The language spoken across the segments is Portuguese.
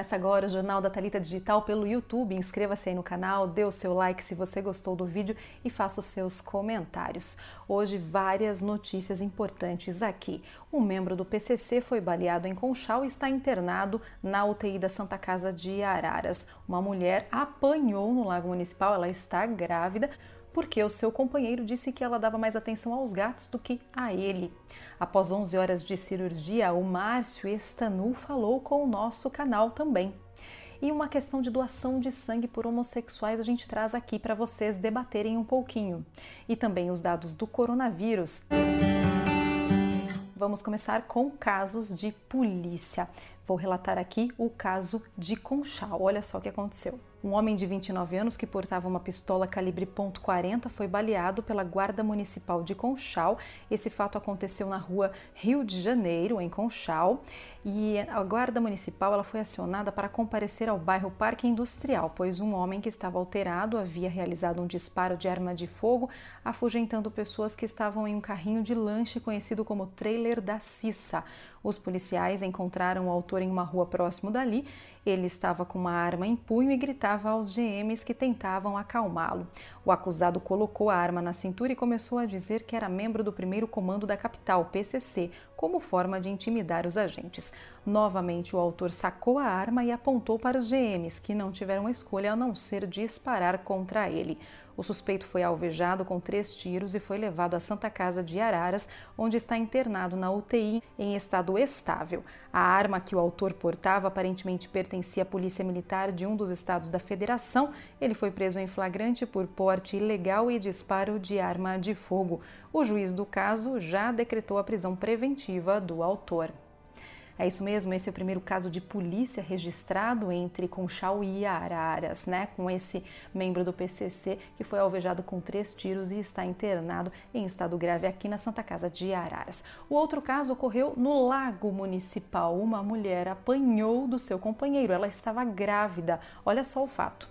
Começa agora o Jornal da Talita Digital pelo YouTube. Inscreva-se aí no canal, dê o seu like se você gostou do vídeo e faça os seus comentários. Hoje, várias notícias importantes aqui. Um membro do PCC foi baleado em Conchal e está internado na UTI da Santa Casa de Araras. Uma mulher apanhou no Lago Municipal, ela está grávida porque o seu companheiro disse que ela dava mais atenção aos gatos do que a ele. Após 11 horas de cirurgia, o Márcio Estanu falou com o nosso canal também. E uma questão de doação de sangue por homossexuais a gente traz aqui para vocês debaterem um pouquinho. E também os dados do coronavírus. Vamos começar com casos de polícia. Vou relatar aqui o caso de Conchal. Olha só o que aconteceu. Um homem de 29 anos que portava uma pistola calibre .40 foi baleado pela Guarda Municipal de Conchal. Esse fato aconteceu na rua Rio de Janeiro, em Conchal, e a Guarda Municipal ela foi acionada para comparecer ao bairro Parque Industrial, pois um homem que estava alterado havia realizado um disparo de arma de fogo, afugentando pessoas que estavam em um carrinho de lanche conhecido como trailer da Cissa. Os policiais encontraram o autor em uma rua próximo dali. Ele estava com uma arma em punho e gritava aos GMs que tentavam acalmá-lo. O acusado colocou a arma na cintura e começou a dizer que era membro do primeiro comando da capital, PCC, como forma de intimidar os agentes. Novamente, o autor sacou a arma e apontou para os GMs, que não tiveram escolha a não ser disparar contra ele. O suspeito foi alvejado com três tiros e foi levado à Santa Casa de Araras, onde está internado na UTI em estado estável. A arma que o autor portava aparentemente pertencia à Polícia Militar de um dos estados da Federação. Ele foi preso em flagrante por porte ilegal e disparo de arma de fogo. O juiz do caso já decretou a prisão preventiva do autor. É isso mesmo, esse é o primeiro caso de polícia registrado entre Conchal e Araras, né? Com esse membro do PCC que foi alvejado com três tiros e está internado em estado grave aqui na Santa Casa de Araras. O outro caso ocorreu no Lago Municipal. Uma mulher apanhou do seu companheiro, ela estava grávida. Olha só o fato.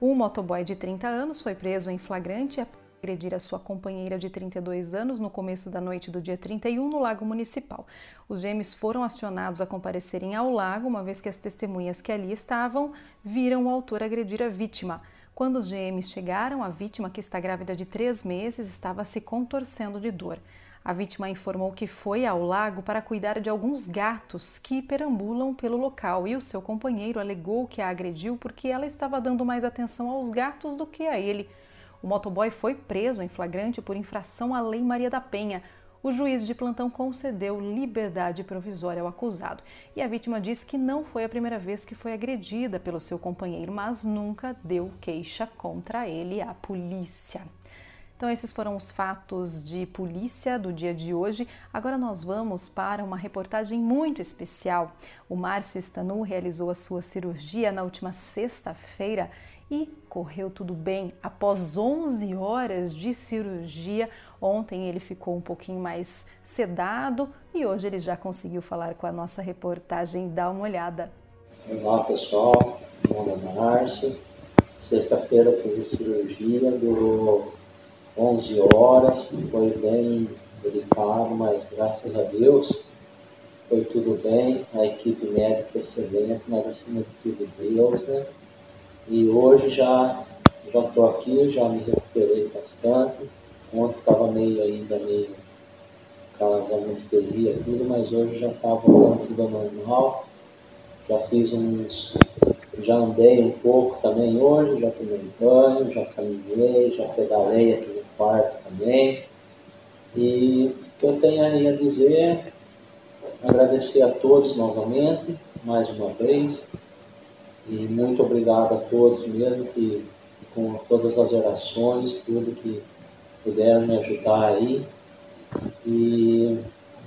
Um motoboy de 30 anos foi preso em flagrante agredir a sua companheira de 32 anos no começo da noite do dia 31 no Lago Municipal. Os gêmeos foram acionados a comparecerem ao lago, uma vez que as testemunhas que ali estavam viram o autor agredir a vítima. Quando os gêmeos chegaram, a vítima, que está grávida de três meses, estava se contorcendo de dor. A vítima informou que foi ao lago para cuidar de alguns gatos que perambulam pelo local e o seu companheiro alegou que a agrediu porque ela estava dando mais atenção aos gatos do que a ele. O motoboy foi preso em flagrante por infração à Lei Maria da Penha. O juiz de plantão concedeu liberdade provisória ao acusado e a vítima disse que não foi a primeira vez que foi agredida pelo seu companheiro, mas nunca deu queixa contra ele à polícia. Então, esses foram os fatos de polícia do dia de hoje. Agora nós vamos para uma reportagem muito especial. O Márcio Stanu realizou a sua cirurgia na última sexta-feira e correu tudo bem. Após 11 horas de cirurgia, ontem ele ficou um pouquinho mais sedado e hoje ele já conseguiu falar com a nossa reportagem. Dá uma olhada. Olá pessoal, meu nome é Márcio. Sexta-feira fiz cirurgia, durou 11 horas, foi bem delicado, mas graças a Deus foi tudo bem. A equipe médica excelente, mas acima de tudo Deus, né? E hoje já já estou aqui, já me recuperei bastante. Ontem estava meio ainda meio aquelas anestesia tudo, mas hoje já está voltando tudo normal. Já fiz uns. Já andei um pouco também hoje, já tomei banho, já caminhei, já pedalei aqui quarto também. E o que eu tenho aí a dizer, agradecer a todos novamente, mais uma vez, e muito obrigado a todos mesmo que com todas as orações, tudo que puderam me ajudar aí. E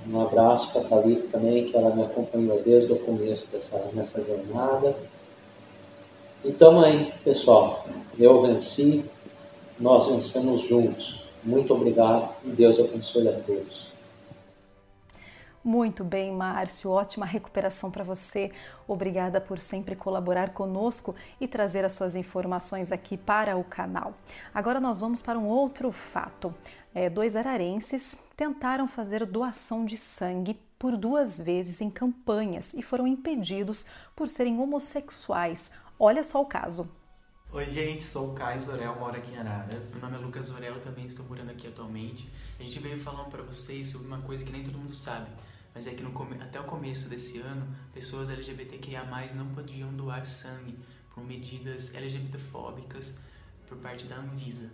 um abraço para a Thalita também, que ela me acompanhou desde o começo dessa, nessa jornada. Então aí, pessoal, eu venci, nós vencemos juntos. Muito obrigado e Deus abençoe a todos. Muito bem, Márcio. Ótima recuperação para você. Obrigada por sempre colaborar conosco e trazer as suas informações aqui para o canal. Agora nós vamos para um outro fato. É, dois ararenses tentaram fazer doação de sangue por duas vezes em campanhas e foram impedidos por serem homossexuais. Olha só o caso. Oi, gente, sou o Caio Zorel, moro aqui em Araras. Meu nome é Lucas Zorel, também estou morando aqui atualmente. A gente veio falando para vocês sobre uma coisa que nem todo mundo sabe, mas é que no, até o começo desse ano, pessoas LGBTQIA+, não podiam doar sangue por medidas LGBTfóbicas por parte da Anvisa.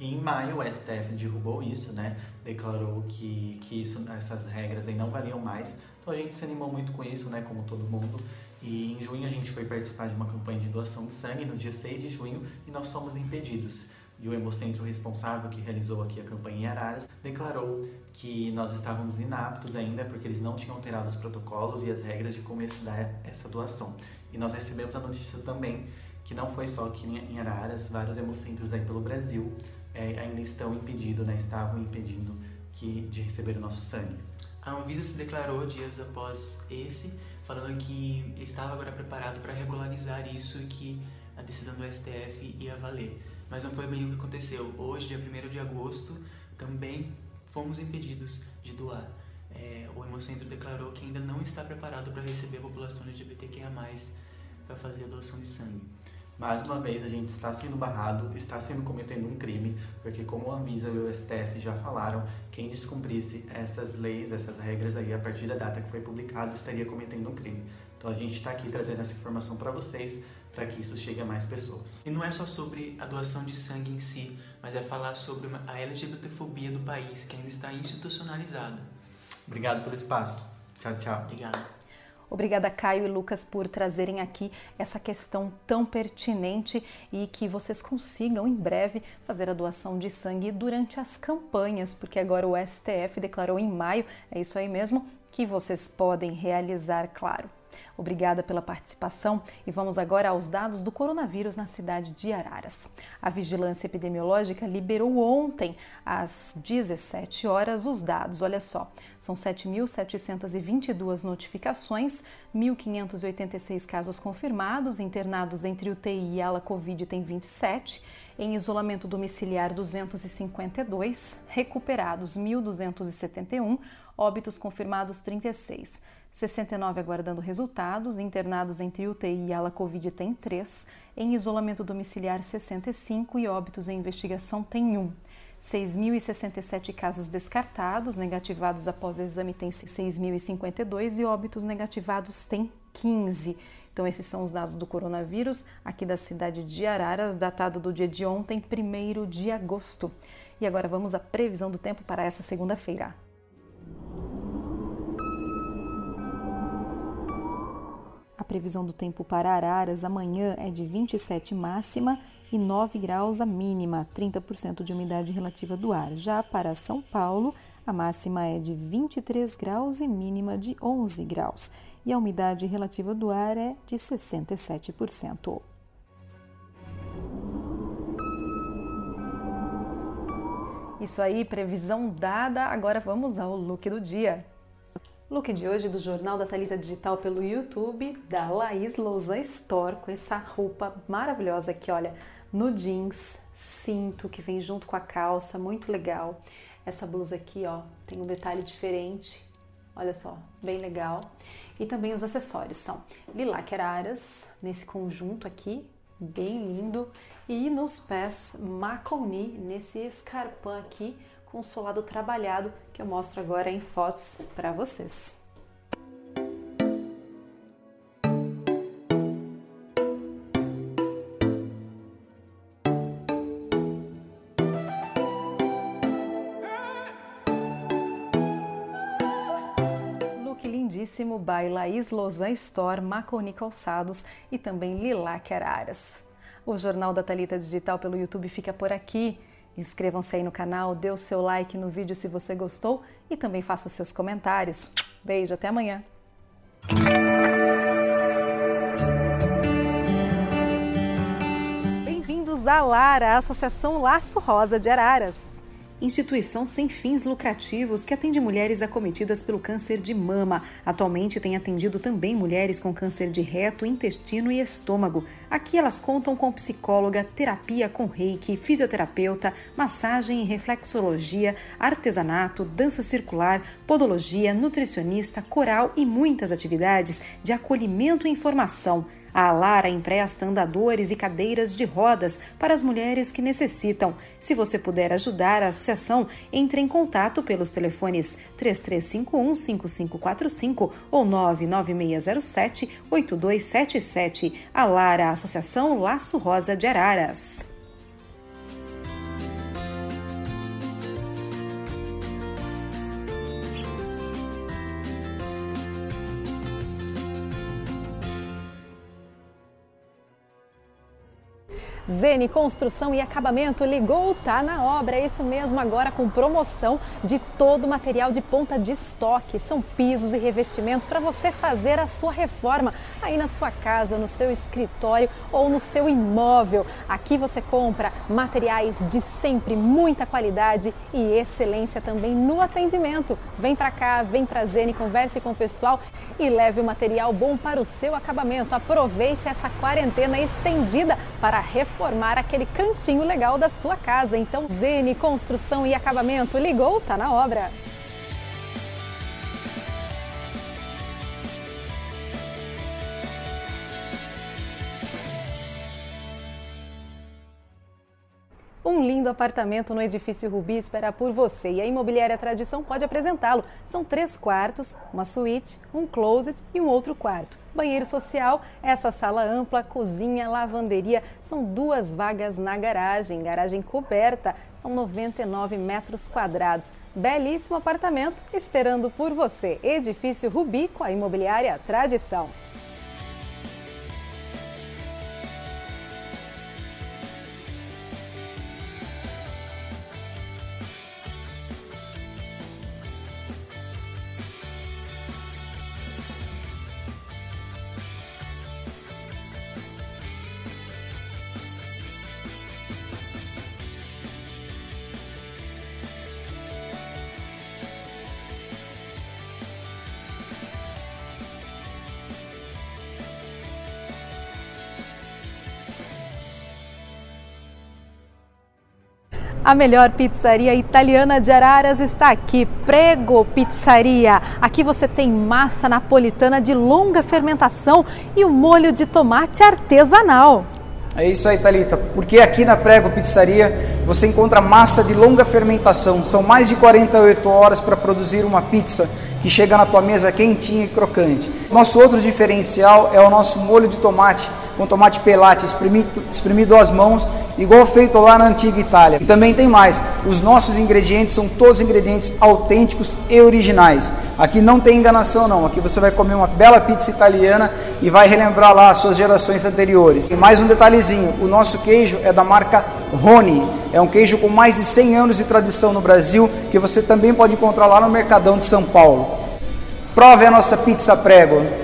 E em maio, o STF derrubou isso, né? Declarou que, que isso, essas regras aí não valiam mais. Então a gente se animou muito com isso, né? Como todo mundo. E em junho a gente foi participar de uma campanha de doação de sangue no dia 6 de junho e nós fomos impedidos. E o Hemocentro responsável que realizou aqui a campanha em Araras declarou que nós estávamos inaptos ainda porque eles não tinham alterado os protocolos e as regras de como se dar essa doação. E nós recebemos a notícia também que não foi só aqui em Araras, vários hemocentros aí pelo Brasil é, ainda estão impedidos, né, estavam impedindo que, de receber o nosso sangue. A Anvisa se declarou dias após esse falando que estava agora preparado para regularizar isso e que a decisão do STF ia valer. Mas não foi bem o que aconteceu. Hoje, dia 1 de agosto, também fomos impedidos de doar. É, o Hemocentro declarou que ainda não está preparado para receber a população LGBTQIA+, para fazer a doação de sangue. Mais uma vez, a gente está sendo barrado, está sendo cometendo um crime, porque como a Anvisa e o STF já falaram, quem descumprisse essas leis, essas regras aí, a partir da data que foi publicado, estaria cometendo um crime. Então a gente está aqui trazendo essa informação para vocês, para que isso chegue a mais pessoas. E não é só sobre a doação de sangue em si, mas é falar sobre a LGBTfobia do país, que ainda está institucionalizada. Obrigado pelo espaço. Tchau, tchau. Obrigado. Obrigada, Caio e Lucas, por trazerem aqui essa questão tão pertinente e que vocês consigam em breve fazer a doação de sangue durante as campanhas, porque agora o STF declarou em maio, é isso aí mesmo, que vocês podem realizar, claro. Obrigada pela participação e vamos agora aos dados do coronavírus na cidade de Araras. A Vigilância Epidemiológica liberou ontem, às 17 horas, os dados. Olha só, são 7.722 notificações, 1.586 casos confirmados, internados entre UTI e ala Covid tem 27, em isolamento domiciliar 252, recuperados 1.271, óbitos confirmados 36. 69 aguardando resultados, internados entre UTI e ala Covid tem 3, em isolamento domiciliar 65 e óbitos em investigação tem 1. 6.067 casos descartados, negativados após exame tem 6.052 e óbitos negativados tem 15. Então, esses são os dados do coronavírus aqui da cidade de Araras, datado do dia de ontem, 1 de agosto. E agora vamos à previsão do tempo para essa segunda-feira. A previsão do tempo para Araras amanhã é de 27 máxima e 9 graus a mínima, 30% de umidade relativa do ar. Já para São Paulo, a máxima é de 23 graus e mínima de 11 graus. E a umidade relativa do ar é de 67%. Isso aí, previsão dada. Agora vamos ao look do dia. Look de hoje do Jornal da Talita Digital pelo YouTube da Laís Lousan Store com essa roupa maravilhosa aqui, olha, no jeans, cinto que vem junto com a calça, muito legal. Essa blusa aqui, ó, tem um detalhe diferente, olha só, bem legal. E também os acessórios são lilac araras nesse conjunto aqui, bem lindo, e nos pés Maconi nesse escarpão aqui com o solado trabalhado que eu mostro agora em fotos para vocês. Lindíssimo by Laís Lozan Store, Maconi Calçados e também Lilac Araras. O Jornal da Talita Digital pelo YouTube fica por aqui. Inscrevam-se aí no canal, dê o seu like no vídeo se você gostou e também faça os seus comentários. Beijo, até amanhã! Bem-vindos à Lara, Associação Laço Rosa de Araras. Instituição sem fins lucrativos que atende mulheres acometidas pelo câncer de mama. Atualmente tem atendido também mulheres com câncer de reto, intestino e estômago. Aqui elas contam com psicóloga, terapia com reiki, fisioterapeuta, massagem e reflexologia, artesanato, dança circular, podologia, nutricionista, coral e muitas atividades de acolhimento e informação. A Lara empresta andadores e cadeiras de rodas para as mulheres que necessitam. Se você puder ajudar a associação, entre em contato pelos telefones 3351 5545 ou 99607 8277. A Lara, Associação Laço Rosa de Araras. Zene Construção e Acabamento ligou, tá na obra, é isso mesmo, agora com promoção de todo o material de ponta de estoque. São pisos e revestimentos para você fazer a sua reforma aí na sua casa, no seu escritório ou no seu imóvel. Aqui você compra materiais de sempre, muita qualidade e excelência também no atendimento. Vem para cá, vem para Zene, converse com o pessoal e leve o material bom para o seu acabamento. Aproveite essa quarentena estendida para reformar reformar aquele cantinho legal da sua casa. Então, Zene Construção e Acabamento ligou, tá na obra. Um lindo apartamento no edifício Rubi espera por você e a Imobiliária Tradição pode apresentá-lo. São três quartos, uma suíte, um closet e um outro quarto. Banheiro social, essa sala ampla, cozinha, lavanderia, são duas vagas na garagem, garagem coberta, são 99 metros quadrados. Belíssimo apartamento esperando por você. Edifício Rubi com a Imobiliária Tradição. A melhor pizzaria italiana de Araras está aqui, Prego Pizzaria. Aqui você tem massa napolitana de longa fermentação e um molho de tomate artesanal. É isso aí, Thalita, porque aqui na Prego Pizzaria você encontra massa de longa fermentação. São mais de 48 horas para produzir uma pizza que chega na tua mesa quentinha e crocante. Nosso outro diferencial é o nosso molho de tomate com tomate pelate espremido, espremido às mãos, igual feito lá na antiga Itália. E também tem mais, os nossos ingredientes são todos ingredientes autênticos e originais. Aqui não tem enganação não, aqui você vai comer uma bela pizza italiana e vai relembrar lá as suas gerações anteriores. E mais um detalhezinho, o nosso queijo é da marca Rony, é um queijo com mais de 100 anos de tradição no Brasil, que você também pode encontrar lá no Mercadão de São Paulo. Prove a nossa pizza prego.